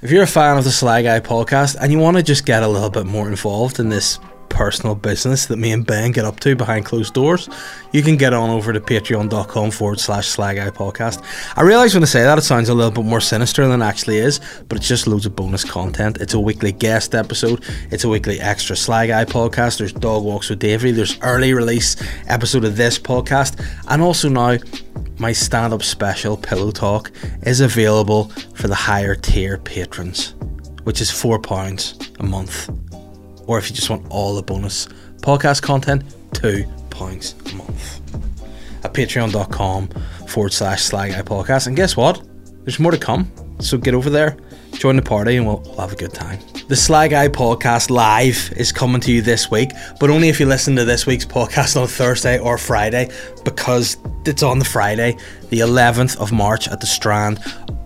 If you're a fan of the Sly Guy podcast and you want to just get a little bit more involved in this personal business that me and Ben get up to behind closed doors, you can get on over to patreon.com forward slash Sly Guy podcast. I realise when I say that it sounds a little bit more sinister than it actually is, but it's just loads of bonus content. It's a weekly guest episode, it's a weekly extra Sly Guy podcast, there's Dog Walks with Davey, there's early release episode of this podcast, and also now my stand up special, Pillow Talk, is available for the higher tier patrons, which is £4 a month. Or if you just want all the bonus podcast content, £2 a month. At patreon.com forward slash Sly Guy podcast. And guess what? There's more to come. So get over there, join the party, and we'll, we'll have a good time. The Sly Guy podcast live is coming to you this week, but only if you listen to this week's podcast on Thursday or Friday because it's on the Friday, the 11th of March at the Strand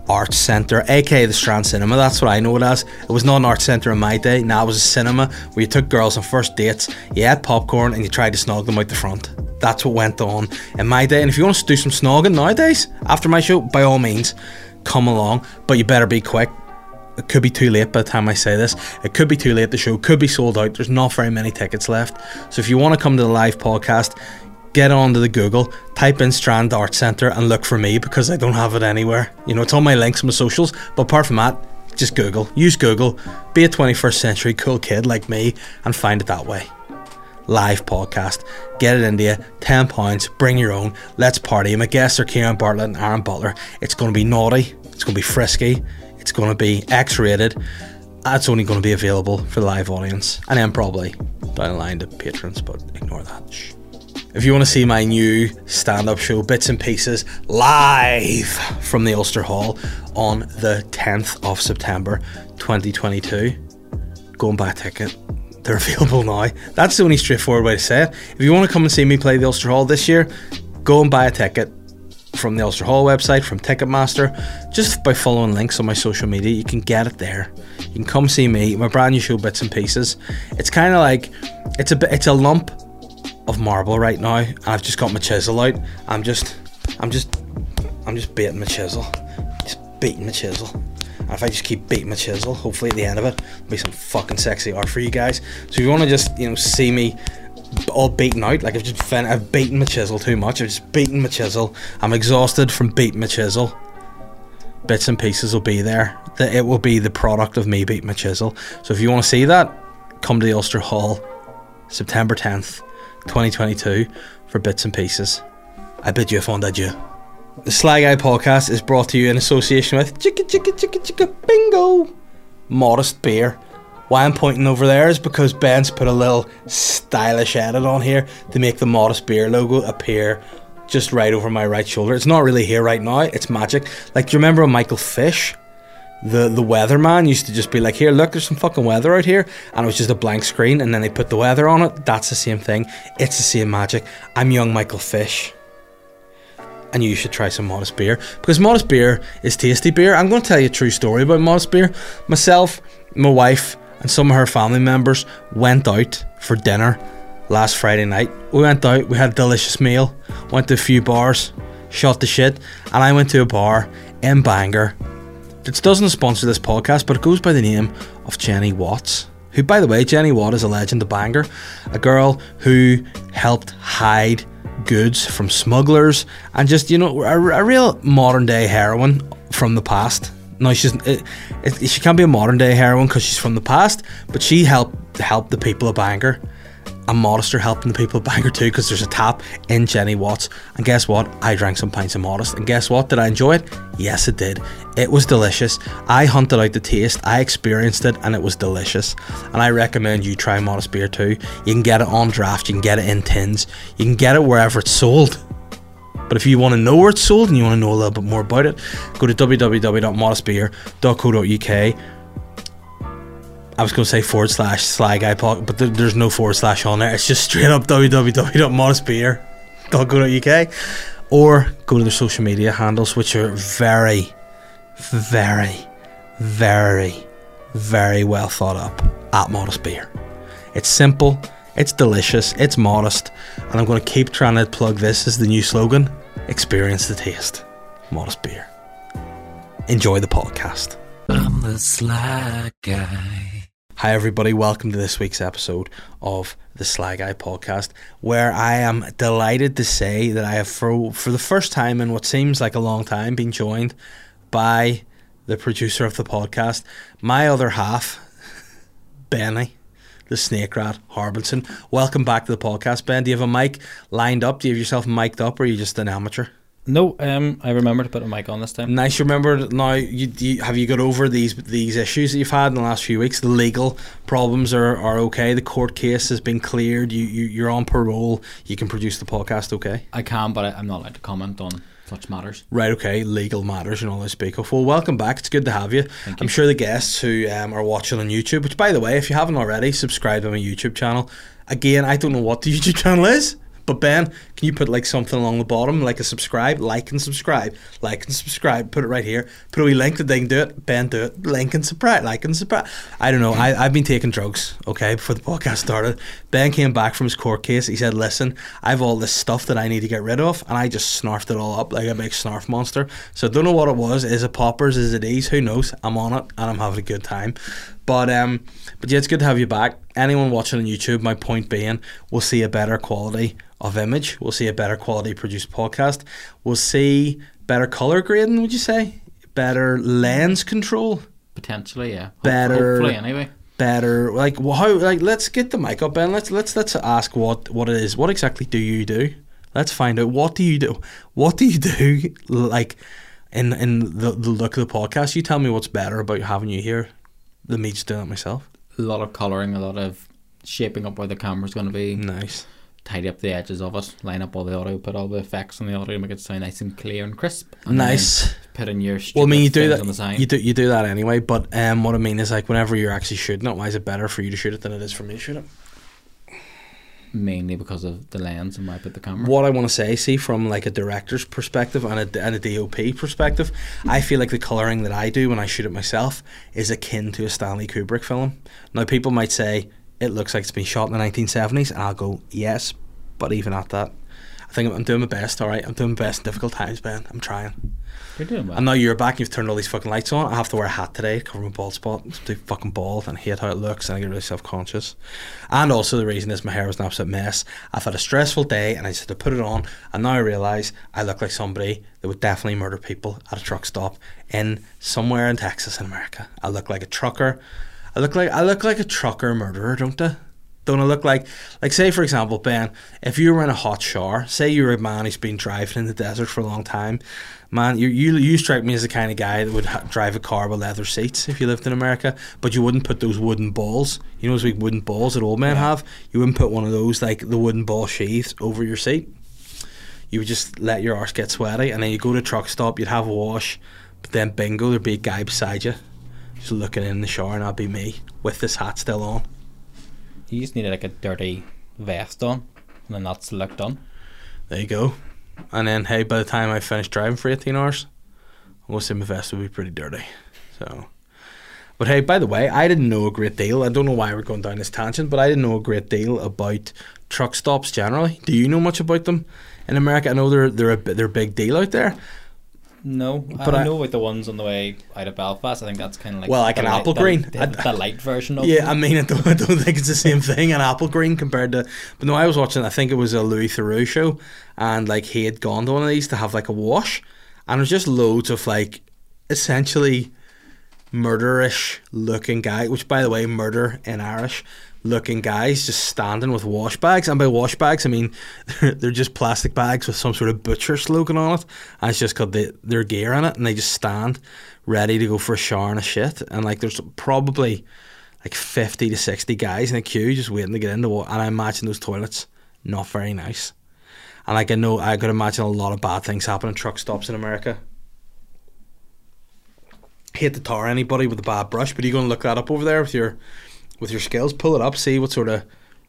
Arts Centre, aka the Strand Cinema. That's what I know it as. It was not an art centre in my day. Now it was a cinema where you took girls on first dates, you had popcorn, and you tried to snog them out the front. That's what went on in my day. And if you want to do some snogging nowadays after my show, by all means, come along. But you better be quick it could be too late by the time I say this. It could be too late. The show could be sold out. There's not very many tickets left. So if you want to come to the live podcast, get onto the Google, type in Strand Art Centre and look for me because I don't have it anywhere. You know, it's on my links my socials. But apart from that, just Google. Use Google. Be a 21st century cool kid like me and find it that way. Live podcast. Get it into you. £10. Bring your own. Let's party. My guests are Kieran Bartlett and Aaron Butler. It's going to be naughty. It's going to be frisky. It's going to be X rated. That's only going to be available for the live audience. And then probably down the line to patrons, but ignore that. Shh. If you want to see my new stand up show, Bits and Pieces, live from the Ulster Hall on the 10th of September 2022, go and buy a ticket. They're available now. That's the only straightforward way to say it. If you want to come and see me play the Ulster Hall this year, go and buy a ticket from the Ulster Hall website, from Ticketmaster. Just by following links on my social media, you can get it there. You can come see me, my brand new show, Bits and Pieces. It's kind of like it's a bit, it's a lump of marble right now, and I've just got my chisel out. I'm just, I'm just, I'm just beating my chisel, just beating my chisel. And if I just keep beating my chisel, hopefully at the end of it, it'll be some fucking sexy art for you guys. So if you want to just, you know, see me all beaten out. Like I've just fin- I've beaten my chisel too much. I've just beaten my chisel. I'm exhausted from beating my chisel. Bits and pieces will be there. That It will be the product of me beating my chisel. So if you want to see that, come to the Ulster Hall, September 10th, 2022, for bits and pieces. I bid you a fond adieu. The Sly Guy podcast is brought to you in association with Chicka Chicka Chicka Chicka Bingo, Modest Beer. Why I'm pointing over there is because Ben's put a little stylish edit on here to make the Modest Beer logo appear just right over my right shoulder. It's not really here right now, it's magic. Like, do you remember Michael Fish? The the weatherman used to just be like, here, look, there's some fucking weather out here, and it was just a blank screen, and then they put the weather on it. That's the same thing. It's the same magic. I'm young Michael Fish and you should try some Modest Beer because Modest Beer is tasty beer. I'm going to tell you a true story about Modest Beer. Myself, my wife, and some of her family members went out for dinner last Friday night. We went out, we had a delicious meal, went to a few bars, shot the shit, and I went to a bar in Bangor. It doesn't sponsor this podcast, but it goes by the name of Jenny Watts. Who, by the way, Jenny Watt is a legend of Bangor, a girl who helped hide goods from smugglers and just, you know, a, a real modern day heroine from the past. No, she's it, it, she can't be a modern day heroine because she's from the past, but she helped help the people of Bangor. And Modest helping the people of Bangor too because there's a tap in Jenny Watts. And guess what? I drank some pints of Modest. And guess what? Did I enjoy it? Yes, it did. It was delicious. I hunted out the taste, I experienced it, and it was delicious. And I recommend you try Modest beer too. You can get it on draft, you can get it in tins, you can get it wherever it's sold. But if you want to know where it's sold and you want to know a little bit more about it, go to www.modestbeer.co.uk. I was going to say forward slash Sly Guy Pod, but there, there's no forward slash on there. It's just straight up www.modestbeer.co.uk. Or go to their social media handles, which are very, very, very, very well thought up at Modest Beer. It's simple, it's delicious, it's modest, and I'm going to keep trying to plug this as the new slogan experience the taste. Modest beer. Enjoy the podcast. I'm the sly guy. Hi, everybody. Welcome to this week's episode of the Sly Guy podcast, where I am delighted to say that I have, for, for the first time in what seems like a long time, been joined by the producer of the podcast, my other half, Benny, the snake rat Harbinson. Welcome back to the podcast, Ben. Do you have a mic lined up? Do you have yourself mic'd up, or are you just an amateur? No, um, I remember to put a mic on this time. Nice. You remember now? You, you have you got over these these issues that you've had in the last few weeks? The legal problems are, are okay. The court case has been cleared. You, you you're on parole. You can produce the podcast. Okay. I can, but I, I'm not allowed to comment on such matters. Right. Okay. Legal matters and all this speak of. Well, welcome back. It's good to have you. Thank I'm you. sure the guests who um, are watching on YouTube, which by the way, if you haven't already, subscribe to my YouTube channel. Again, I don't know what the YouTube channel is. But Ben, can you put like something along the bottom, like a subscribe, like and subscribe, like and subscribe? Put it right here. Put a wee link that they can do it. Ben, do it. Link and subscribe, like and subscribe. I don't know. I, I've been taking drugs. Okay, before the podcast started, Ben came back from his court case. He said, "Listen, I have all this stuff that I need to get rid of," and I just snarfed it all up like a big snarf monster. So I don't know what it was. Is it poppers? Is it ease? Who knows? I'm on it and I'm having a good time. But um, but yeah, it's good to have you back. Anyone watching on YouTube, my point being, we'll see a better quality of image. We'll see a better quality produced podcast. We'll see better color grading. Would you say better lens control? Potentially, yeah. Better- Hopefully, anyway. Better like wh- how like let's get the mic up and let's let's let's ask what what it is. What exactly do you do? Let's find out what do you do. What do you do like in in the, the look of the podcast? You tell me what's better about having you here than me just doing it myself. A lot of colouring, a lot of shaping up where the camera's going to be, Nice. tidy up the edges of it, line up all the audio, put all the effects on the audio, make it sound nice and clear and crisp. and Nice. Put in your Well, I mean, you do that. the. You do you do that anyway. But um, what I mean is like whenever you're actually shooting it, why is it better for you to shoot it than it is for me to shoot it? Mainly because of the lens and I put the camera. What I want to say, see from like a director's perspective and a, and a DOP perspective, I feel like the coloring that I do when I shoot it myself is akin to a Stanley Kubrick film. Now, people might say it looks like it's been shot in the 1970s, and I'll go yes, but even at that, I think I'm doing my best. All right, I'm doing my best in difficult times, Ben. I'm trying. You're doing well. And now you're back. You've turned all these fucking lights on. I have to wear a hat today cover my bald spot. It's too fucking bald, and hate how it looks, and I get really self conscious. And also the reason is my hair was an absolute mess. I've had a stressful day, and I just had to put it on. And now I realise I look like somebody that would definitely murder people at a truck stop in somewhere in Texas in America. I look like a trucker. I look like I look like a trucker murderer, don't I? Don't I look like, like say for example, Ben, if you were in a hot shower, say you're a man who's been driving in the desert for a long time, man, you you, you strike me as the kind of guy that would ha- drive a car with leather seats if you lived in America, but you wouldn't put those wooden balls, you know those big wooden balls that old men have, you wouldn't put one of those like the wooden ball sheaths over your seat. You would just let your arse get sweaty, and then you go to a truck stop, you'd have a wash, but then bingo, there'd be a guy beside you, just looking in the shower, and that'd be me with this hat still on. You just need like a dirty vest on, and then that's the look done. There you go. And then, hey, by the time I finish driving for 18 hours, going to say my vest would be pretty dirty. So, but hey, by the way, I didn't know a great deal. I don't know why we're going down this tangent, but I didn't know a great deal about truck stops generally. Do you know much about them in America? I know they're they're a they're a big deal out there. No, But I, I- know about the ones on the way out of Belfast. I think that's kind of like Well, like an light- apple green. the, the light version of Yeah, I mean, I don't, I don't think it's the same thing. An apple green compared to, but no, I was watching. I think it was a Louis Theroux show, and like he had gone to one of these to have like a wash, and it was just loads of like, essentially, murderish looking guy. Which, by the way, murder in Irish looking guys just standing with wash bags, and by wash bags I mean they're just plastic bags with some sort of butcher slogan on it, and it's just got the, their gear in it, and they just stand ready to go for a shower and a shit, and like there's probably like 50 to 60 guys in a queue just waiting to get into wa- and I imagine those toilets not very nice. And like I know I could imagine a lot of bad things happen in truck stops in America. Hate to tar anybody with a bad brush, but are you going to look that up over there with your with your skills? Pull it up, see what sort of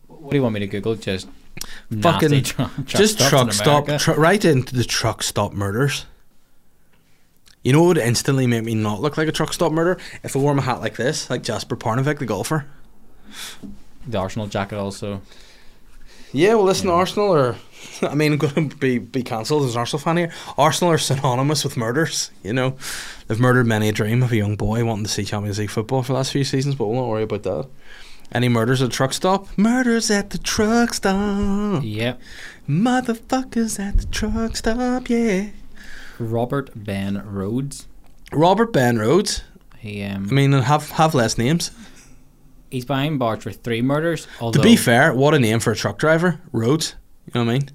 What do you want me to Google? Just fucking truck just truck stop tr- right into the truck stop murders. You know what would instantly make me not look like a truck stop murder if I wore my hat like this, like Jesper Parnevik, the golfer. the Arsenal jacket also. Yeah, well, listen, Arsenal are. I mean, I'm going to be be cancelled as an Arsenal fan here. Arsenal are synonymous with murders. You know, they've murdered many a dream of a young boy wanting to see Champions League football for the last few seasons. But we'll not worry about that. Any murders at the truck stop? Murders at the truck stop. Yeah. Motherfuckers at the truck stop. Yeah. Robert Ben Rhodes. Robert Ben Rhodes. He um I mean, have have less names. He's behind bars for three murders. Although To be fair, what a name for a truck driver. Rhodes. You know what I mean?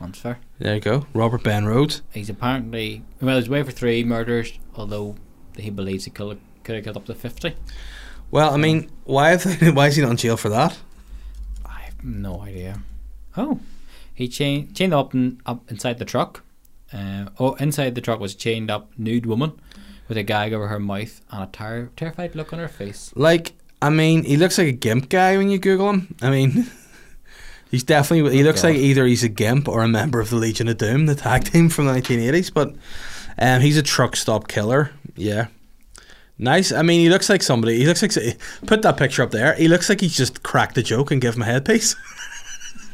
that's fair. There you go. Robert Ben Rhodes. He's apparently well, he's away for three murders. Although he believes he could could have got up to fifty. Well, I mean, why have they, why is he not in jail for that? I have no idea. Oh, he chained chained up in, up inside the truck. Uh, oh, inside the truck was a chained up nude woman with a gag over her mouth and a ter- terrified look on her face. Like, I mean, he looks like a gimp guy when you Google him. I mean, he's definitely he looks God. like either he's a gimp or a member of the Legion of Doom, the tag team from the 1980s. But um, he's a truck stop killer. Yeah. Nice. I mean, he looks like somebody. He looks like put that picture up there. He looks like he's just cracked a joke and give him a headpiece.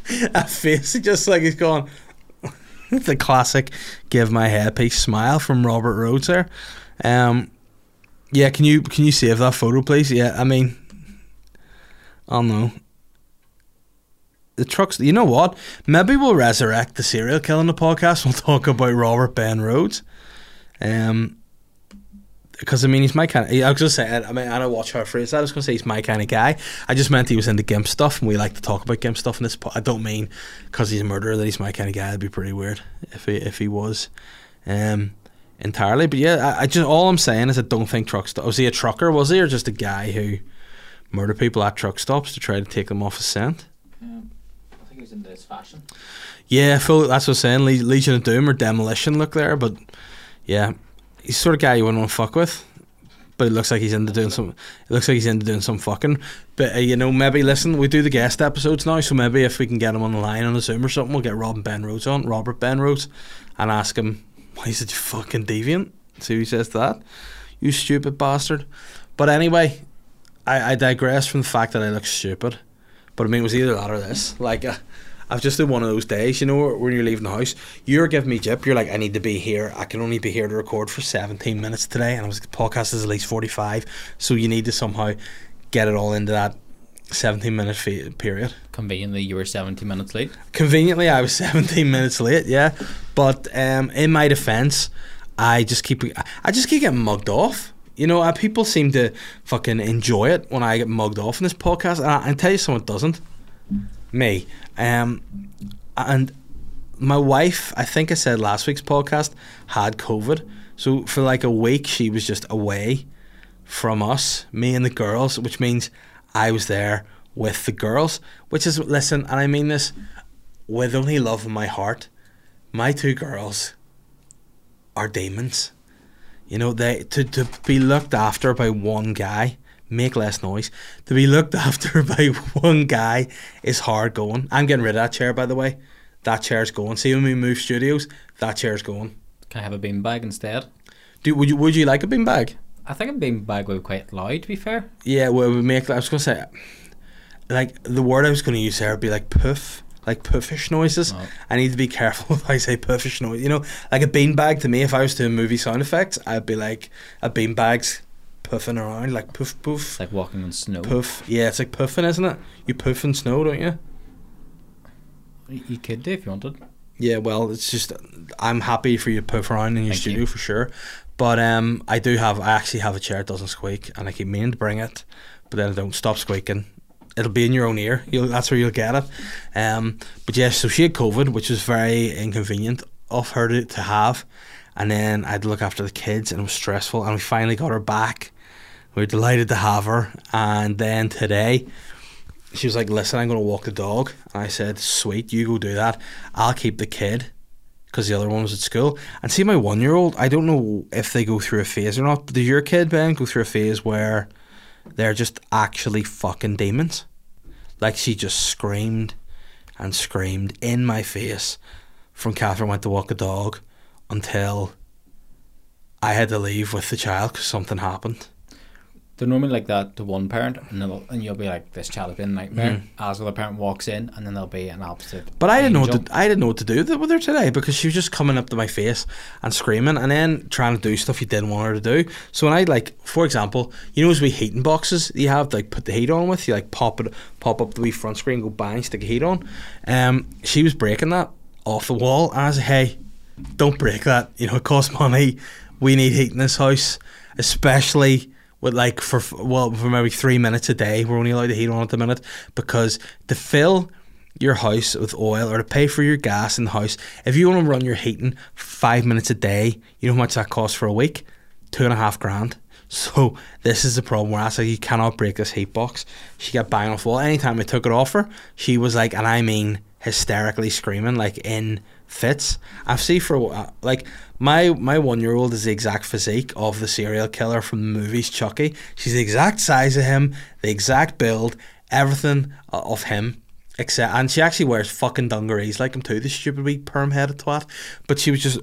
a face, just like he's gone. the classic "give my headpiece" smile from Robert Rhodes there. Um, yeah, can you can you save that photo, please? Yeah, I mean, I don't know. The trucks. You know what? Maybe we'll resurrect the serial killer in the podcast. We'll talk about Robert Ben Rhodes. Um, because I mean he's my kind. Of, I was just saying. I mean I don't watch her phrase. I was gonna say he's my kind of guy. I just meant he was into gimp stuff, and we like to talk about gimp stuff in this. Po- I don't mean because he's a murderer that he's my kind of guy. It'd be pretty weird if he if he was, um, entirely. But yeah, I, I just all I'm saying is I don't think truck stop. Was he a trucker? Was he or just a guy who murdered people at truck stops to try to take them off a scent? I think he was into his fashion. Yeah, full. That's what I'm saying. Le- Legion of Doom or Demolition look there, but yeah, he's the sort of guy you wouldn't want to fuck with. But it looks like he's into doing some. It looks like he's into doing some fucking. But uh, you know, maybe listen, we do the guest episodes now, so maybe if we can get him on the line on a Zoom or something, we'll get Robin Ben Rhodes on, Robert Ben Rhodes, and ask him why such a fucking deviant. See who says that. You stupid bastard. But anyway, I, I digress from the fact that I look stupid. But I mean, it was either that or this. Like, uh, I've just had one of those days, you know, when you're leaving the house. You're giving me jip. You're like, I need to be here. I can only be here to record for 17 minutes today. And I was, the podcast is at least 45. So you need to somehow get it all into that 17 minute fe- period. Conveniently, you were 17 minutes late. Conveniently, I was 17 minutes late, yeah. But um, in my defense, I just keep I just keep getting mugged off. You know, uh, people seem to fucking enjoy it when I get mugged off in this podcast. And I, I tell you someone doesn't. Me. Um, and my wife, I think I said last week's podcast, had COVID. So for like a week, she was just away from us, me and the girls, which means I was there with the girls. Which is, listen, and I mean this with only love in my heart, my two girls are demons. You know, they to, to be looked after by one guy, make less noise. To be looked after by one guy is hard going. I'm getting rid of that chair, by the way. That chair's going. See when we move studios, that chair's going. Can I have a beanbag instead? Do would you would you like a beanbag? I think a beanbag would be quite loud, to be fair. Yeah, well, we make. I was gonna say, like the word I was gonna use there would be like poof, like poofish noises. Oh. I need to be careful if I say poofish noise. You know, like a beanbag to me. If I was doing movie sound effects, I'd be like a beanbag's puffing around, like poof It's poof like walking on snow. poof. Yeah, it's like puffing, isn't it? You poof in snow, don't you? You could do if you wanted. Yeah, well, it's just I'm happy for you to poof around in your Thank studio you. for sure. But um, I do have I actually have a chair that doesn't squeak, and I keep meaning to bring it, but then I don't stop squeaking. It'll be in your own ear. You'll, that's where you'll get it. Um, but yes, so she had COVID, which was very inconvenient of her to, to have, and then I had to look after the kids, and it was stressful. And we finally got her back. We were delighted to have her, and then today she was like, "Listen, I'm going to walk the dog." And I said, "Sweet, you go do that. I'll keep the kid." Because the other one was at school. And see, my one year old, I don't know if they go through a phase or not. But does your kid, Ben, go through a phase where they're just actually fucking demons? Like she just screamed and screamed in my face from Catherine went to walk a dog until I had to leave with the child because something happened. They're normally like that to one parent, and and you'll be like, "This child has been a nightmare." Mm. As the other parent walks in, and then there'll be an opposite. But I didn't know what to, I didn't know what to do with her today because she was just coming up to my face and screaming and then trying to do stuff you didn't want her to do. So when I like, for example, you know those wee heating boxes you have to like put the heat on with, you like pop it, pop up the wee front screen, go bang, stick a heat on. Um, she was breaking that off the wall, and I like, hey, don't break that. You know, it costs money. We need heat in this house, especially with like for well for maybe three minutes a day. We're only allowed to heat on at the minute because to fill your house with oil or to pay for your gas in the house, if you want to run your heating five minutes a day, you know how much that costs for a week? Two and a half grand. So this is the problem where I said you cannot break this heat box. She got banged off wall. Anytime I took it off her, she was like, and I mean hysterically screaming, like in fits. I've seen for wh- uh, like my my one year old is the exact physique of the serial killer from the movies Chucky. She's the exact size of him, the exact build, everything of him. Except, and she actually wears fucking dungarees like him too, the stupid wee perm headed twat. But she was just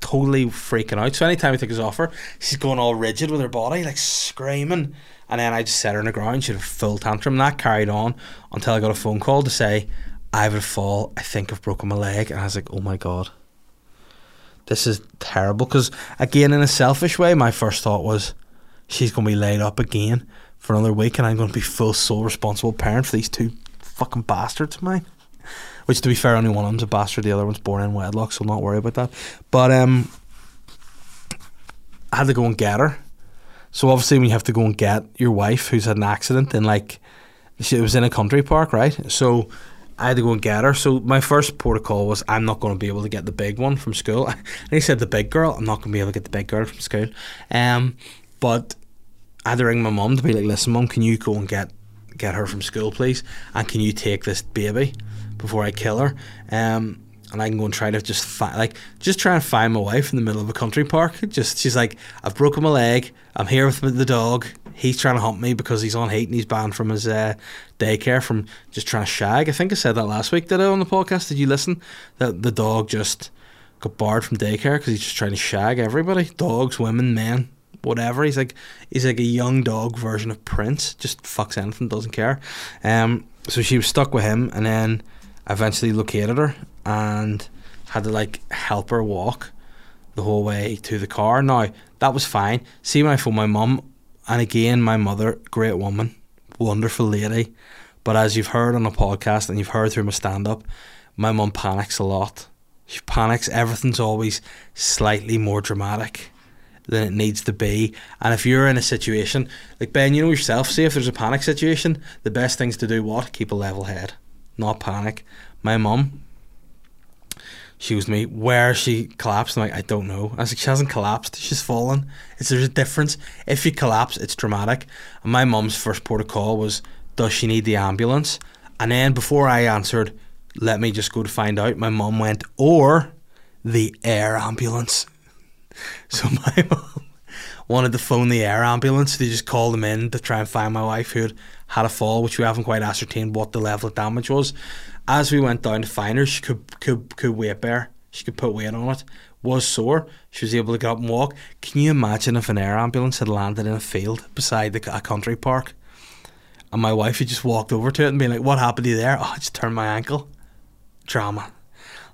totally freaking out. So anytime I took his off her, she's going all rigid with her body, like screaming. And then I just set her on the ground. She had a full tantrum. And that carried on until I got a phone call to say, I have a fall. I think I've broken my leg. And I was like, oh my God. This is terrible. Because, again, in a selfish way, my first thought was, she's going to be laid up again for another week. And I'm going to be full sole responsible parent for these two fucking bastards of mine. Which, to be fair, only one of them's a bastard. The other one's born in wedlock, so not worry about that. But um, I had to go and get her. So obviously, when you have to go and get your wife who's had an accident, and like she was in a country park, right? So I had to go and get her. So my first protocol was, I'm not going to be able to get the big one from school. And he said, the big girl, I'm not going to be able to get the big girl from school. Um, but I had to ring my mum to be like, listen, mum, can you go and get get her from school, please? And can you take this baby before I kill her? Um, and I can go and try to just find, like, just try and find my wife in the middle of a country park. Just, she's like, I've broken my leg. I'm here with the dog. He's trying to hunt me because he's on heat and he's banned from his uh, daycare from just trying to shag. I think I said that last week, did I, on the podcast? Did you listen? That the dog just got barred from daycare because he's just trying to shag everybody dogs, women, men, whatever. He's like he's like a young dog version of Prince. Just fucks anything, doesn't care. Um, so she was stuck with him, and then eventually located her and had to like help her walk the whole way to the car. Now that was fine. See when I phoned my mum, and again my mother, great woman, wonderful lady, but as you've heard on the podcast and you've heard through my stand up, my mum panics a lot. She panics. Everything's always slightly more dramatic than it needs to be. And if you're in a situation like Ben, you know yourself, say if there's a panic situation, the best things to do what? Keep a level head. Not panic. My mum, she was me, where she collapsed, I'm like, I don't know. I was like, she hasn't collapsed, she's fallen. It's there's a difference. If you collapse, it's dramatic. And my mum's first call was, Does she need the ambulance? And then before I answered, let me just go to find out, my mum went, or the air ambulance. So my mum wanted to phone the air ambulance. They just called them in to try and find my wife who had had a fall, which we haven't quite ascertained what the level of damage was. As we went down to find her, she could could could weight bear. She could put weight on it. Was sore. She was able to get up and walk. Can you imagine if an air ambulance had landed in a field beside the, a country park, and my wife had just walked over to it and been like, "What happened to you there?" Oh, I just turned my ankle. Drama.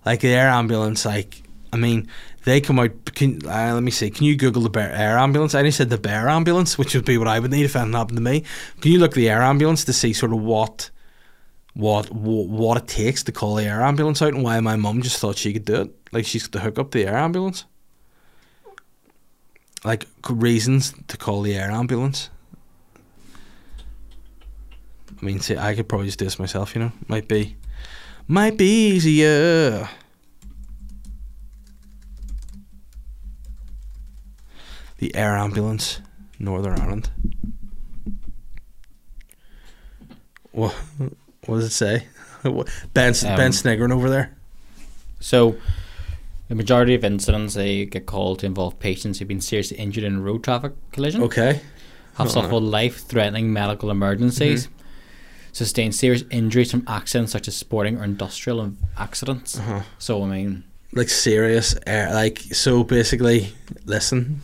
Like the air ambulance, like I mean, they come out. Can uh, let me see? Can you Google the bear, air ambulance? I only said the bear ambulance, which would be what I would need if anything happened to me. Can you look the air ambulance to see sort of what, what, wh- what it takes to call the air ambulance out, and why my mum just thought she could do it? Like she's to hook up the air ambulance. Like reasons to call the air ambulance. I mean, see, I could probably just do this myself. You know, might be, might be easier. the air ambulance, Northern Ireland. What, what does it say? Ben's, Um, Ben sniggering over there. So, the majority of incidents they get called to involve patients who've been seriously injured in a road traffic collision, Okay. have suffered life-threatening medical emergencies, Mm-hmm. sustained serious injuries from accidents such as sporting or industrial accidents. Uh-huh. So, I mean, Like serious air. Like, so basically, listen.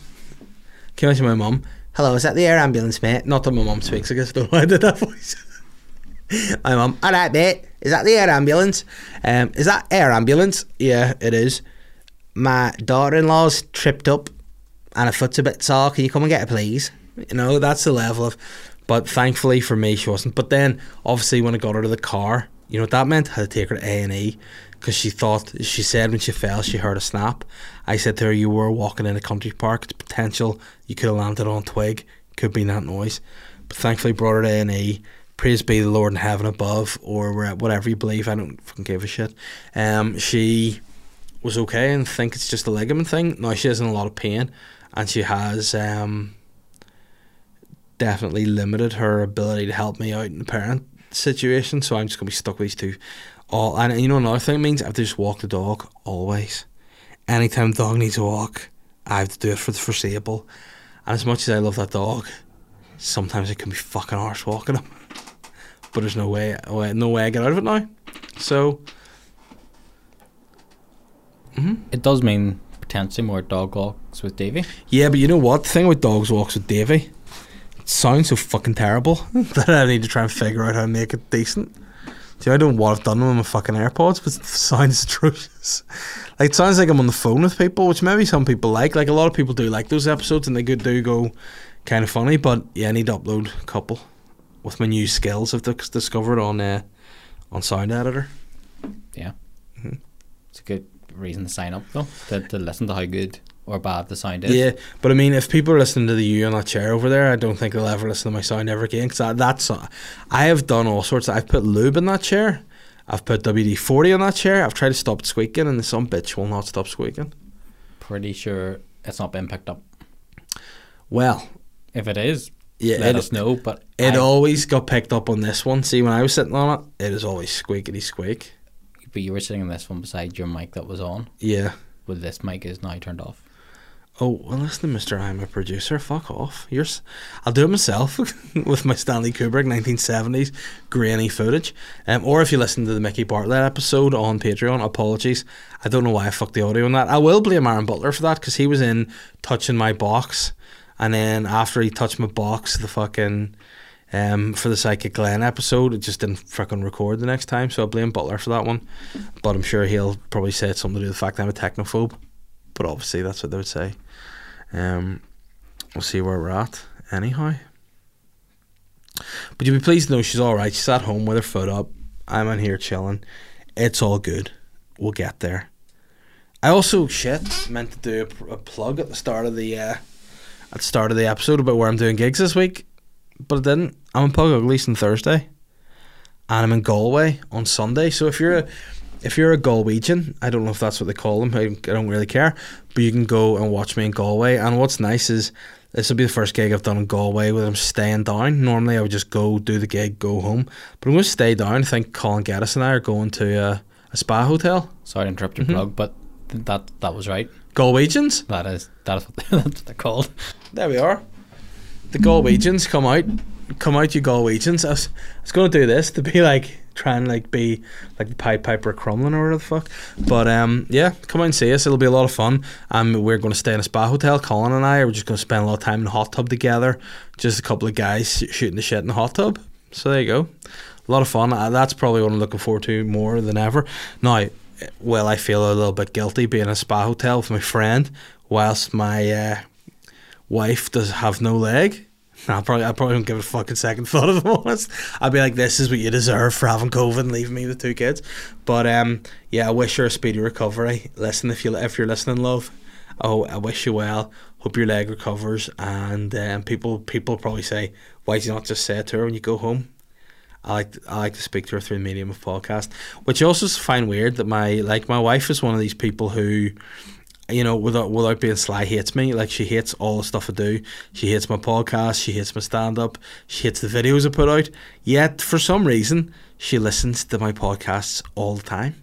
Can you imagine my mum? Hello, is that the air ambulance, mate? Not that my mum speaks, I guess. Don't know why I did that voice. my mum, all right, mate. Is that the air ambulance? Um, is that air ambulance? Yeah, it is. My daughter-in-law's tripped up and her foot's a bit sore. Can you come and get her, please? You know, that's the level of. But thankfully for me, she wasn't. But then, obviously, when I got her to the car, you know what that meant? I had to take her to A and E because she thought she said when she fell she heard a snap. I said to her, "You were walking in a country park. It's potential you could have landed on a twig. Could be that noise." But thankfully, brought her to A and E. Praise be the Lord in heaven above, or whatever you believe. I don't fucking give a shit. Um, she was okay and think it's just a ligament thing. Now she is in a lot of pain, and she has um definitely limited her ability to help me out in the parent situation. So I'm just gonna be stuck with these two. All and you know another thing means I have to just walk the dog always. Anytime the dog needs a walk, I have to do it for the foreseeable. And as much as I love that dog, sometimes it can be fucking harsh walking him. But there's no way, no way I get out of it now. So mm-hmm. It does mean potentially more dog walks with Davy. yeah, but you know what? The thing with dogs walks with Davy, it sounds so fucking terrible that I need to try and figure out how to make it decent. See, I don't know what I've done with my fucking AirPods, but it sounds atrocious. Like it sounds like I'm on the phone with people, which maybe some people like. Like a lot of people do like those episodes, and they do go kind of funny. But yeah, I need to upload a couple with my new skills I've dis- discovered on uh, on Sound Editor. Yeah. Mm-hmm. It's a good reason to sign up though to, to listen to how good or bad the sound is. Yeah, but I mean, if people are listening to the you on that chair over there, I don't think they'll ever listen to my sound ever again. Because that's I have done all sorts. Of, I've put lube in that chair. I've put WD forty on that chair. I've tried to stop it squeaking, and some bitch will not stop squeaking. Pretty sure it's not been picked up. Well, If it is, yeah, let it, us know. But it I- always got picked up on this one. See, when I was sitting on it, it is always squeakity squeak. but you were sitting on this one beside your mic that was on. Yeah. Well, this mic is now turned off. Oh well, listen, Mister, I'm a producer. Fuck off. You're. s- I'll do it myself with my Stanley Kubrick 1970s grainy footage. Um, or if you listen to the Mickey Bartlett episode on Patreon, apologies. I don't know why I fucked the audio on that. I will blame Aaron Butler for that because he was in touching my box, and then after he touched my box, the fucking. Um, for the Psychic Glenn episode, it just didn't frickin' record the next time, so I blame Butler for that one. But I'm sure he'll probably say it's something to do with the fact that I'm a technophobe. But obviously, that's what they would say. Um, we'll see where we're at. Anyhow, but you'll be pleased to know she's all right. She's at home with her foot up. I'm in here chilling. It's all good. We'll get there. I also shit meant to do a, a plug at the start of the uh, at the start of the episode about where I'm doing gigs this week, but I didn't. I'm in Pug Uglies on Thursday, and I'm in Galway on Sunday. So if you're a if you're a Galwegian, I don't know if that's what they call them. I, I don't really care, but you can go and watch me in Galway. And what's nice is this will be the first gig I've done in Galway where I'm staying down. Normally I would just go do the gig, go home, but I'm going to stay down. I think Colin Geddes and I are going to a, a spa hotel. Sorry to interrupt Mm-hmm. your plug, but that that was right. Galwegians. That is that is what they're called. There we are. The Galwegians come out, come out, you Galwegians. I was, I was going to do this to be like try and like be like the Pied Piper of Crumlin or whatever the fuck. But um, yeah, come out and see us. It'll be a lot of fun. Um, we're going to stay in a spa hotel. Colin and I are just going to spend a lot of time in the hot tub together. Just a couple of guys shooting the shit in the hot tub. So there you go. A lot of fun. Uh, that's probably what I'm looking forward to more than ever. Now, well, I feel a little bit guilty being in a spa hotel with my friend whilst my uh, wife does have no leg. I probably I probably don't give a fucking second thought if I'm honest. I'd be like, this is what you deserve for having COVID and leaving me with two kids. But um, yeah, I wish her a speedy recovery. Listen, if you if you're listening, love, oh, I wish you well. Hope your leg recovers. And um, people people probably say, why do you not just say it to her when you go home? I like to, I like to speak to her through the medium of podcast, which I also find weird that my like my wife is one of these people who you know, without without being sly, hates me. Like she hates all the stuff I do. She hates my podcast. She hates my stand up. She hates the videos I put out. Yet for some reason, she listens to my podcasts all the time.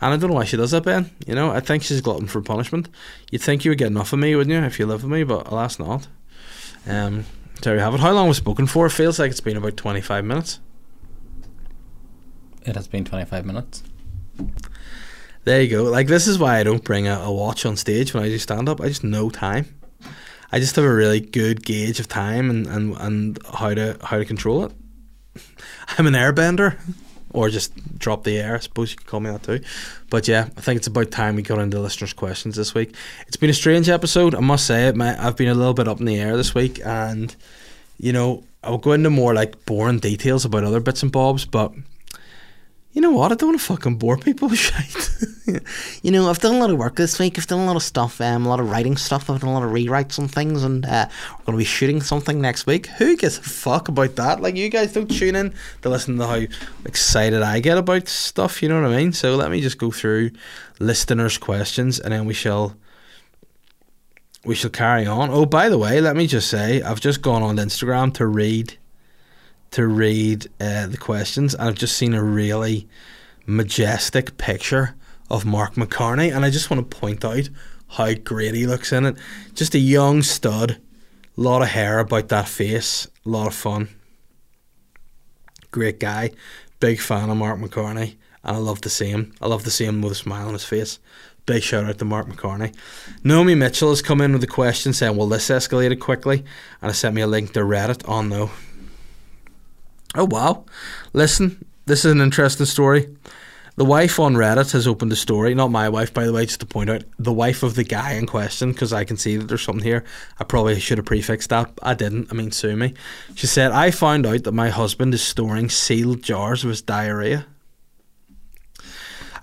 And I don't know why she does that, Ben. You know, I think she's glutton for punishment. You'd think you would get enough of me, wouldn't you, if you live with me? But alas, not. Um, there you have it. How long was spoken for? It feels like it's been about twenty five minutes. It has been 25 minutes. There you go. Like this is why I don't bring a, a watch on stage when I do stand up. I just know time. I just have a really good gauge of time and, and, and how to how to control it. I'm an airbender, or just drop the air. I suppose you could call me that too. But yeah, I think it's about time we got into listeners' questions this week. It's been a strange episode, I must say it. My, I've been a little bit up in the air this week, and you know I'll go into more like boring details about other bits and bobs, but you know what? I don't want to fucking bore people with shit. you know, I've done a lot of work this week. I've done a lot of stuff, um, a lot of writing stuff. I've done a lot of rewrites and things, and uh, we're going to be shooting something next week. Who gives a fuck about that? Like, you guys don't tune in to listen to how excited I get about stuff. You know what I mean? So let me just go through listeners' questions, and then we shall we shall carry on. Oh, by the way, let me just say, I've just gone on Instagram to read to read uh, the questions, and I've just seen a really majestic picture of Mark McCartney, and I just want to point out how great he looks in it. Just a young stud, a lot of hair about that face, a lot of fun. Great guy, big fan of Mark McCartney, and I love to see him. I love to see him with a smile on his face. Big shout out to Mark McCartney. Naomi Mitchell has come in with a question saying, Will this escalated quickly? And I sent me a link to Reddit. Oh no. Oh wow. Listen, this is an interesting story. The wife on Reddit has opened a story, not my wife, by the way, just to point out, the wife of the guy in question, because I can see that there's something here. I probably should have prefixed that. I didn't. I mean, sue me. She said, I found out that my husband is storing sealed jars of his diarrhea.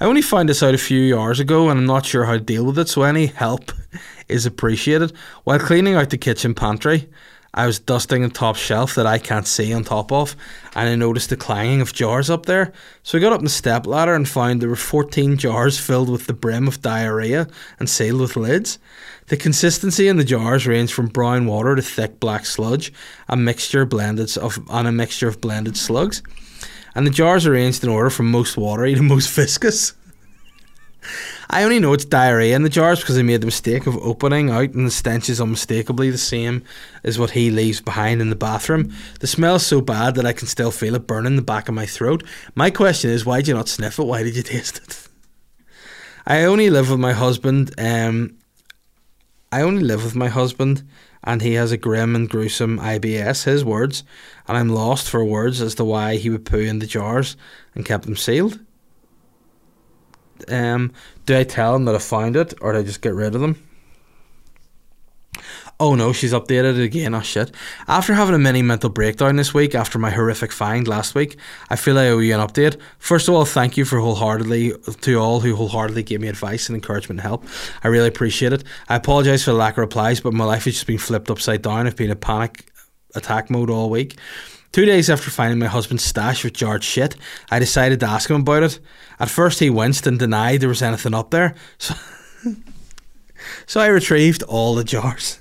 I only found this out a few hours ago and I'm not sure how to deal with it, so any help is appreciated. While cleaning out the kitchen pantry, I was dusting a top shelf that I can't see on top of, and I noticed the clanging of jars up there. So I got up the step ladder and found there were 14 jars filled with the brim of diarrhea and sealed with lids. The consistency in the jars ranged from brown water to thick black sludge, a mixture blended of and a mixture of blended slugs. And the jars arranged in order from most watery to most viscous. I only know it's diarrhea in the jars because I made the mistake of opening out, and the stench is unmistakably the same as what he leaves behind in the bathroom. The smell is so bad that I can still feel it burning the back of my throat. My question is, why did you not sniff it? Why did you taste it? I only live with my husband. Um, I only live with my husband, and he has a grim and gruesome IBS. His words, and I'm lost for words as to why he would poo in the jars and kept them sealed. Um, do I tell them that I found it, or do I just get rid of them? Oh no, she's updated again. Oh shit. After having a mini mental breakdown this week after my horrific find last week, I feel I owe you an update. First of all, thank you for wholeheartedly to all who wholeheartedly gave me advice and encouragement and help. I really appreciate it. I apologise for the lack of replies, but my life has just been flipped upside down. I've been in panic attack mode all week. Two days after finding my husband's stash with jarred shit, I decided to ask him about it. At first, he winced and denied there was anything up there, so, so I retrieved all the jars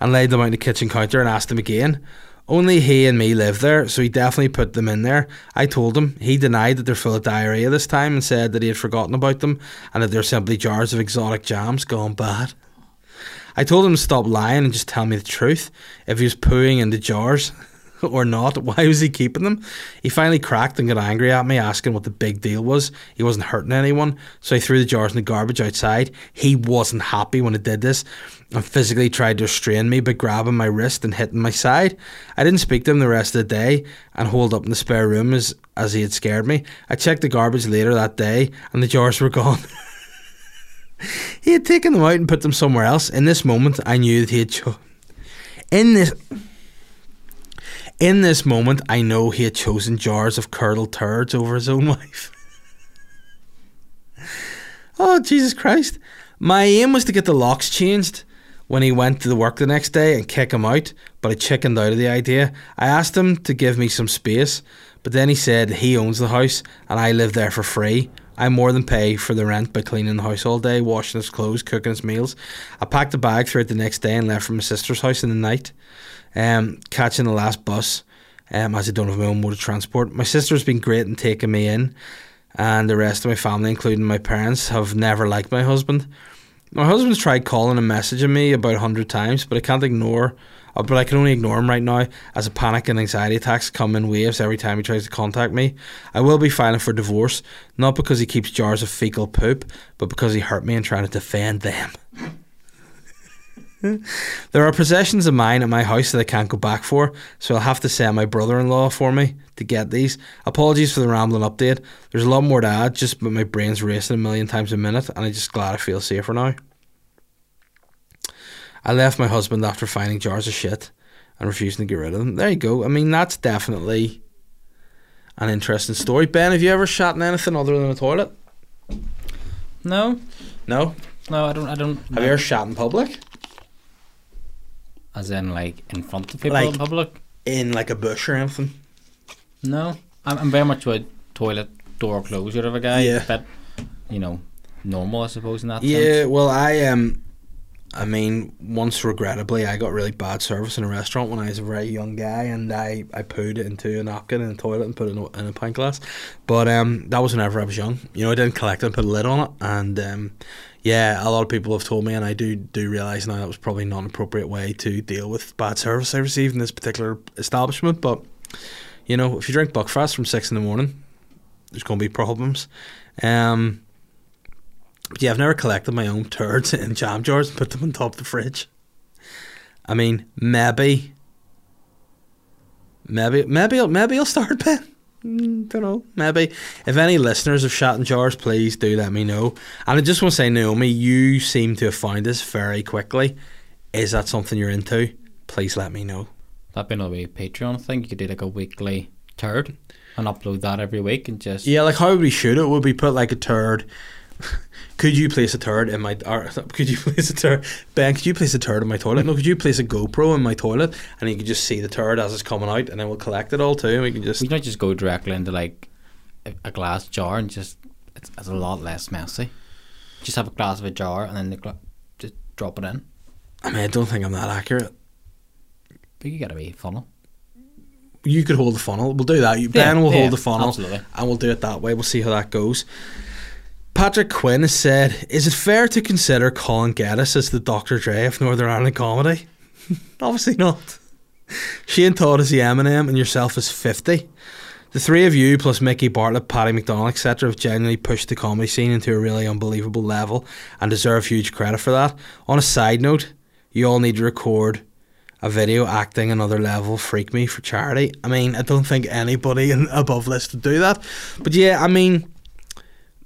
and laid them out on the kitchen counter and asked him again. Only he and me live there, so he definitely put them in there. I told him. He denied that they're full of diarrhea this time and said that he had forgotten about them and that they're simply jars of exotic jams gone bad. I told him to stop lying and just tell me the truth. If he was pooing in the jars or not, why was he keeping them? He finally cracked and got angry at me, asking what the big deal was. He wasn't hurting anyone, so I threw the jars in the garbage outside. He wasn't happy when I did this and physically tried to restrain me by grabbing my wrist and hitting my side. I didn't speak to him the rest of the day and holed up in the spare room as, as he had scared me. I checked the garbage later that day and the jars were gone. he had taken them out and put them somewhere else. In this moment, I knew that he had. Cho- in this. In this moment, I know he had chosen jars of curdled turds over his own wife. oh, Jesus Christ. My aim was to get the locks changed when he went to the work the next day and kick him out, but I chickened out of the idea. I asked him to give me some space, but then he said he owns the house and I live there for free. I more than pay for the rent by cleaning the house all day, washing his clothes, cooking his meals. I packed a bag throughout the next day and left for my sister's house in the night, um, catching the last bus, um, as I don't have my own mode of transport. My sister's been great in taking me in, and the rest of my family, including my parents, have never liked my husband. My husband's tried calling and messaging me about a hundred times, but I can't ignore. uh, But I can only ignore him right now as a panic and anxiety attacks come in waves every time he tries to contact me. I will be filing for divorce, not because he keeps jars of fecal poop, but because he hurt me and trying to defend them. Hmm. There are possessions of mine at my house that I can't go back for, so I'll have to send my brother in law for me to get these. Apologies for the rambling update. There's a lot more to add, just but my brain's racing a million times a minute, and I'm just glad I feel safer now. I left my husband after finding jars of shit and refusing to get rid of them. There you go. I mean, that's definitely an interesting story. Ben, have you ever shot in anything other than a toilet? No, No. no, I don't. I don't. Have you ever shot in public? As in, like in front of people Like- in public? In like a bush or anything? No, I'm, I'm very much a toilet door closure of a guy. Yeah. But you know, normal, I suppose, in that Yeah, sense. well, I um, I mean, once regrettably, I got really bad service in a restaurant when I was a very young guy, and I I pooed it into a napkin in the toilet and put it in a, in a pint glass. But um, that was whenever I was young. You know, I didn't collect it and put a lid on it, and um, yeah, a lot of people have told me, and I do do realize now that was probably not an appropriate way to deal with bad service I received in this particular establishment. But you know, if you drink Buckfast from six in the morning, there's going to be problems. Um, but yeah, I've never collected my own turds in jam jars and put them on top of the fridge. I mean, maybe, maybe, maybe, maybe I'll start, Ben. Mm, don't know. Maybe. If any listeners of shot in jars, please do let me know. And I just want to say, Naomi, you seem to have found this very quickly. Is that something you're into? Please let me know. That'd be another Patreon thing. You could do like a weekly turd and upload that every week and just Yeah, like how we shoot it? Would be put like a turd? Could you place a turd in my? Or, could you place a turd? Ben, could you place a turd in my toilet? No, could you place a GoPro in my toilet and you can just see the turd as it's coming out, and then we'll collect it all too. And we can just we might just go directly into like a, glass jar and just it's, it's a lot less messy. Just have a glass of a jar and then the gla- just drop it in. I mean, I don't think I'm that accurate. But you gotta be funnel. You could hold the funnel. We'll do that. You, ben will yeah, hold the funnel, absolutely. and we'll do it that way. We'll see how that goes. Patrick Quinn has said, "Is it fair to consider Colin Geddes as the Dr. Dre of Northern Ireland comedy?" Obviously not. Shane Todd is the Eminem, and yourself is fifty. The three of you, plus Mickey Bartlett, Paddy McDonnell, etc., have genuinely pushed the comedy scene into a really unbelievable level and deserve huge credit for that. On a side note, you all need to record a video acting another level freak me for charity. I mean, I don't think anybody above list would do that. But yeah, I mean,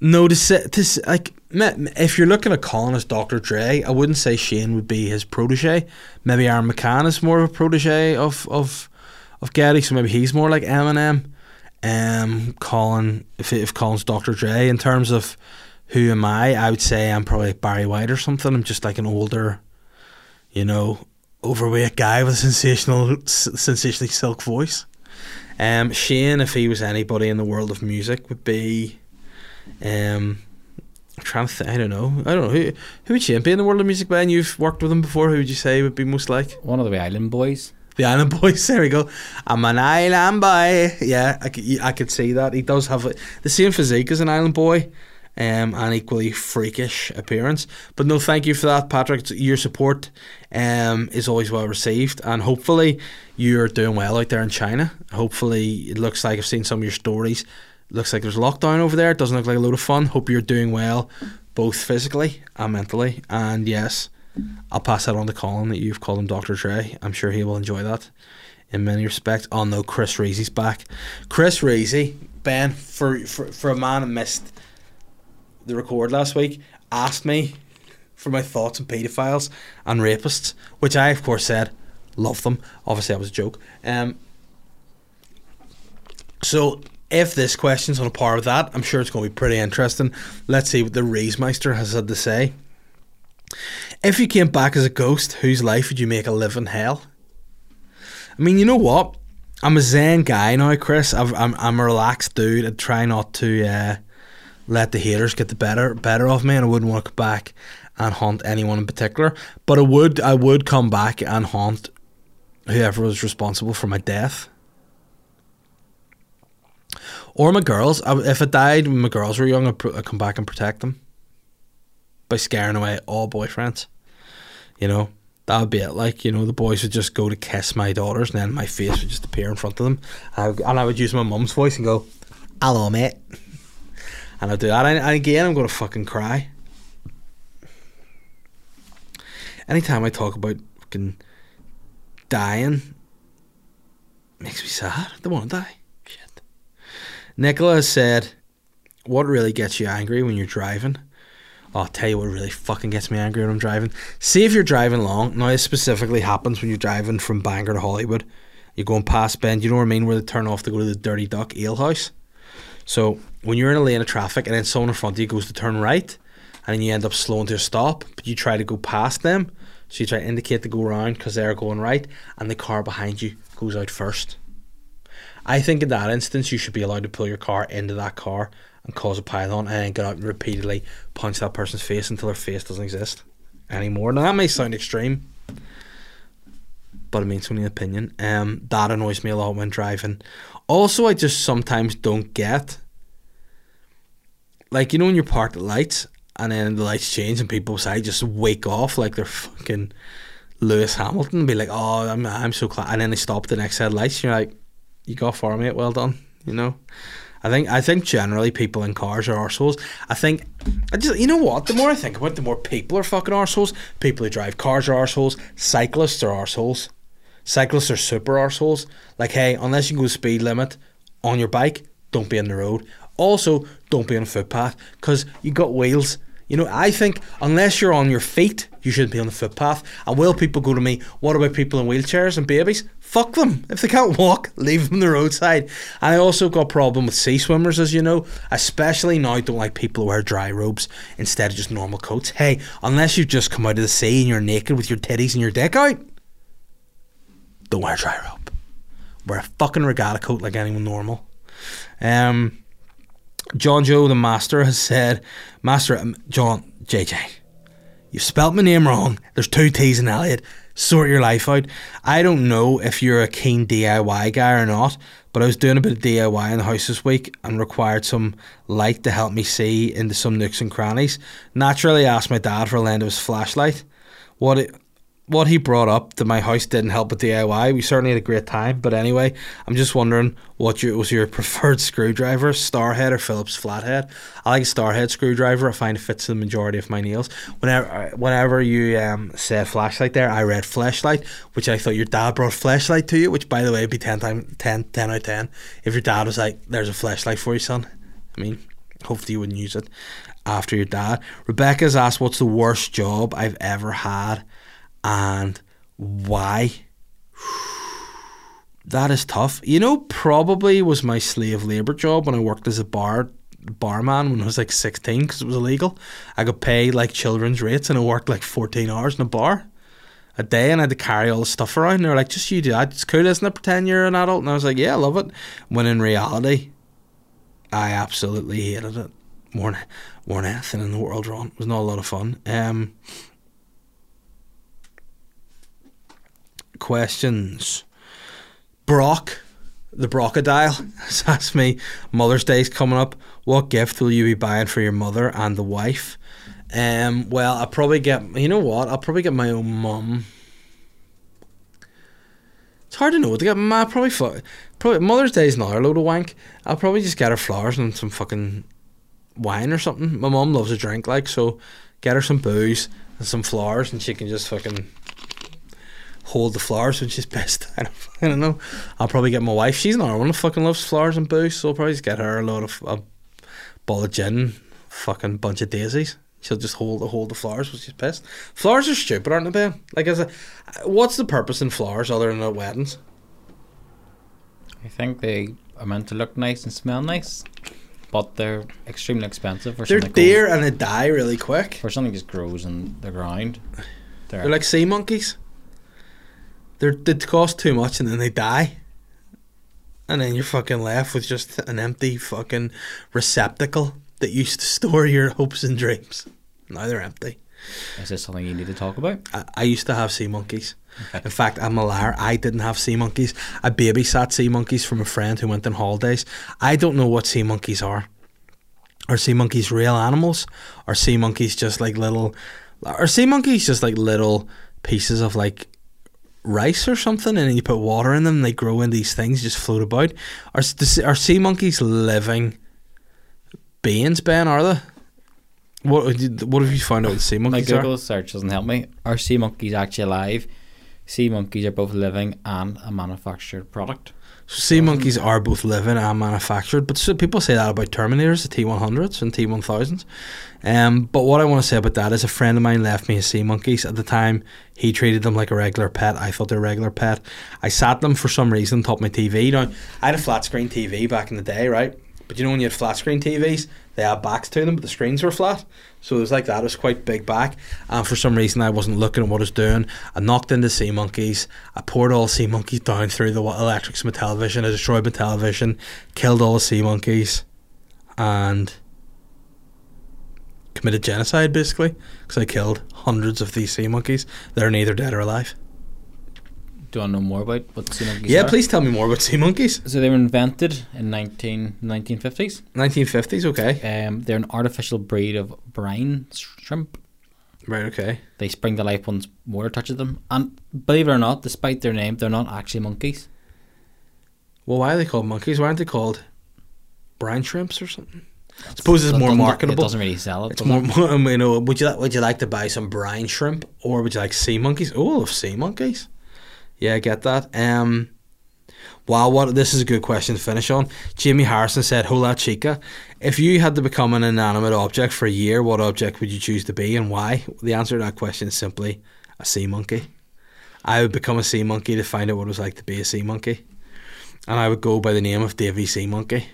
no, to say, to s- like, if you're looking at Colin as Dr. Dre, I wouldn't say Shane would be his protege. Maybe Aaron McCann is more of a protege of of of Getty, so maybe he's more like Eminem. Um, Colin, if if Colin's Dr. Dre, in terms of who am I, I would say I'm probably Barry White or something. I'm just like an older, you know, overweight guy with a sensational, sensationally silk voice. Um, Shane, if he was anybody in the world of music, would be, um, I'm trying to think. I don't know. I don't know who who would be in the world of music. Ben, you've worked with them before. Who would you say would be most like? One of the island boys. The Island Boys. There we go. I'm an Island Boy. Yeah, I could, I could see that. He does have the same physique as an Island Boy, um, and equally freakish appearance. But no, thank you for that, Patrick. Your support um, is always well received, and hopefully you're doing well out there in China. Hopefully, it looks like I've seen some of your stories. Looks like there's lockdown over there. It doesn't look like a load of fun. Hope you're doing well, both physically and mentally. And yes. I'll pass that on to Colin that you've called him Dr. Dre. I'm sure he will enjoy that in many respects. Oh no, Chris Reezy's back. Chris Reezy, Ben, for, for, for a man that missed the record last week, asked me for my thoughts on paedophiles and rapists, which I of course said, love them. Obviously that was a joke. Um, so if this question's on a par with that, I'm sure it's going to be pretty interesting. Let's see what the Reesmeister has had to say. If you came back as a ghost, whose life would you make a living hell? I mean, you know what? I'm a zen guy now, Chris. I've, I'm I'm a relaxed dude. I try not to uh, let the haters get the better better of me, and I wouldn't want to come back and haunt anyone in particular. But I would I would come back and haunt whoever was responsible for my death. Or my girls. If I died when my girls were young, I'd, come back and protect them by scaring away all boyfriends. You know, that would be it. Like, you know, the boys would just go to kiss my daughters and then my face would just appear in front of them. And I would, and I would use my mum's voice and go, hello, mate. And I'd do that. And, and again, I'm going to fucking cry. anytime I talk about fucking dying, makes me sad. I don't want to die. Nicola said, "What really gets you angry when you're driving?" I'll tell you what really fucking gets me angry when I'm driving. See if you're driving long. Now, this specifically happens when you're driving from Bangor to Holywood. You're going past Bend, you know what I mean, where they turn off to go to the Dirty Duck Ale House. So when you're in a lane of traffic and then someone in front of you goes to turn right, and then you end up slowing to a stop, but you try to go past them, so you try to indicate to go around because they're going right, and the car behind you goes out first. I think in that instance, you should be allowed to pull your car into that car and cause a pylon and then get out and repeatedly punch that person's face until their face doesn't exist anymore. Now, that may sound extreme, but it means only an opinion. Um, that annoys me a lot when driving. Also, I just sometimes don't get, like, you know, when you're parked at lights and then the lights change and people beside just wake off like they're fucking Lewis Hamilton and be like, oh, I'm, I'm so glad. And then they stop the next set of lights. You're like, you got for me, well done, you know? I think I think generally people in cars are arseholes. I think I just you know what? The more I think about it, the more people are fucking arseholes. People who drive cars are arseholes. Cyclists are arseholes. Cyclists are super arseholes. Like, hey, unless you go speed limit on your bike, don't be on the road. Also, don't be on a footpath because you got wheels. You know, I think unless you're on your feet, you shouldn't be on the footpath. And will people go to me, what about people in wheelchairs and babies? Fuck them. If they can't walk, leave them the roadside. And I also got a problem with sea swimmers, as you know. Especially now, I don't like people who wear dry robes instead of just normal coats. Hey, unless you've just come out of the sea and you're naked with your titties and your dick out, don't wear a dry robe. Wear a fucking regatta coat like anyone normal. Um, John Joe, the master, has said, Master, um, John, JJ, you've spelt my name wrong. There's two T's in Elliot. Sort your life out. I don't know if you're a keen DIY guy or not, but I was doing a bit of DIY in the house this week and required some light to help me see into some nooks and crannies. Naturally, I asked my dad for a lend of his flashlight. What it, what he brought up to my house didn't help with DIY. We certainly had a great time, but anyway, I'm just wondering what your, was your preferred screwdriver, Starhead or Phillips Flathead? I like a Starhead screwdriver. I find it fits the majority of my nails. Whenever whenever you um, said flashlight there, I read flashlight, which I thought your dad brought flashlight to you, which by the way would be 10, time, 10, 10 out of 10. If your dad was like, there's a flashlight for you, son. I mean, hopefully you wouldn't use it after your dad. Rebecca's asked, what's the worst job I've ever had? And why that is tough you know probably was my slave labor job when i worked as a bar barman when i was like 16 because it was illegal i got paid like children's rates and i worked like 14 hours in a bar a day and I had to carry all the stuff around. And they were like, just you do that. It's cool, isn't it? Pretend you're an adult. And I was like, yeah, I love it. When in reality, I absolutely hated it. More than, more than anything in the world, Ron. It was not a lot of fun. Um, questions. Brock, the Brockadile, has asked me, Mother's Day's coming up. What gift will you be buying for your mother and the wife? Um, well, I'll probably get, you know what? I'll probably get my own mum. It's hard to know what to get. Ma, probably, fu- probably Mother's Day's not a load of wank. I'll probably just get her flowers and some fucking wine or something. My mum loves a drink, like, so get her some booze and some flowers and she can just fucking hold the flowers when she's pissed. I don't, I don't know. I'll probably get my wife. She's not one who fucking loves flowers and booze, so I'll probably just get her a load of a bottle of gin, fucking bunch of daisies. She'll just hold the hold the flowers when she's pissed. Flowers are stupid, aren't they, Ben? Like, as a, what's the purpose in flowers other than at weddings? I think they are meant to look nice and smell nice, but they're extremely expensive for They're something. that goes- dear and they die really quick. For something just grows in the ground. They're, They're like sea monkeys. They're they cost too much and then they die. And then you're fucking left with just an empty fucking receptacle that used to store your hopes and dreams. Now they're empty. is this something you need to talk about? I, I used to have sea monkeys. Okay. In fact, I'm a liar. I didn't have sea monkeys. I babysat sea monkeys from a friend who went on holidays. I don't know what sea monkeys are. Are sea monkeys real animals? Are sea monkeys just like little? Are sea monkeys just like little pieces of like rice or something, and then you put water in them, and they grow in these things, just float about? Are are sea monkeys living beings? Ben, are they? What what have you found out with sea My monkeys are? Google search doesn't help me. Are sea monkeys actually alive? Sea monkeys are both living and a manufactured product. Sea monkeys are both living and manufactured, but so people say that about Terminators, the T100s and T1000s. Um, but what I want to say about that is a friend of mine left me his sea monkeys. At the time, he treated them like a regular pet. I thought they're a regular pet. I sat them for some reason on top of my TV. Now, I had a flat screen TV back in the day, right? But you know when you had flat screen TVs, they had backs to them, but the screens were flat. So it was like that. It was quite big back. And for some reason, I wasn't looking at what I was doing. I knocked into sea monkeys. I poured all sea monkeys down through the electrics of my television. I destroyed my television, killed all the sea monkeys, and committed genocide basically because I killed hundreds of these sea monkeys. They're neither dead or alive. Do you want to know more about what sea monkeys Yeah, are? please tell me more about sea monkeys. So they were invented in 19, 1950s. 1950s, okay. Um, they're an artificial breed of brine shrimp. Right, okay. They spring to life once water touches them. And believe it or not, despite their name, they're not actually monkeys. Well, why are they called monkeys? Why aren't they called brine shrimps or something? I suppose it's more marketable. It doesn't really sell it. It's more, more, you know. Would you like? Would you like to buy some brine shrimp, or would you like sea monkeys? Oh, sea monkeys. Yeah, I get that. Um, wow, what this is a good question to finish on. Jamie Harrison said, "Hola chica, if you had to become an inanimate object for a year, what object would you choose to be, and why?" The answer to that question is simply a sea monkey. I would become a sea monkey to find out what it was like to be a sea monkey, and I would go by the name of Davy Sea Monkey.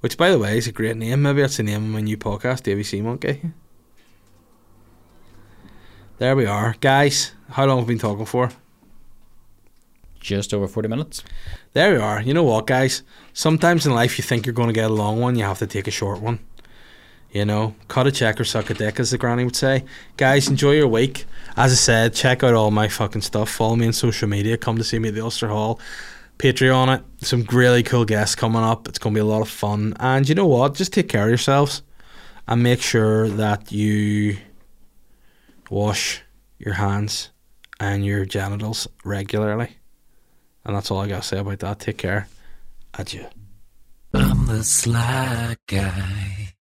Which, by the way, is a great name. Maybe that's the name of my new podcast, Davy Sea Monkey. There we are. Guys, how long have we been talking for? Just over 40 minutes. There we are. You know what, guys? Sometimes in life you think you're going to get a long one, you have to take a short one. You know, cut a check or suck a dick, as the granny would say. Guys, enjoy your week. As I said, check out all my fucking stuff. Follow me on social media. Come to see me at the Ulster Hall. Patreon it. Some really cool guests coming up. It's going to be a lot of fun. And you know what? Just take care of yourselves and make sure that you wash your hands and your genitals regularly. And that's all I got to say about that. Take care. Adieu. I'm the sly guy.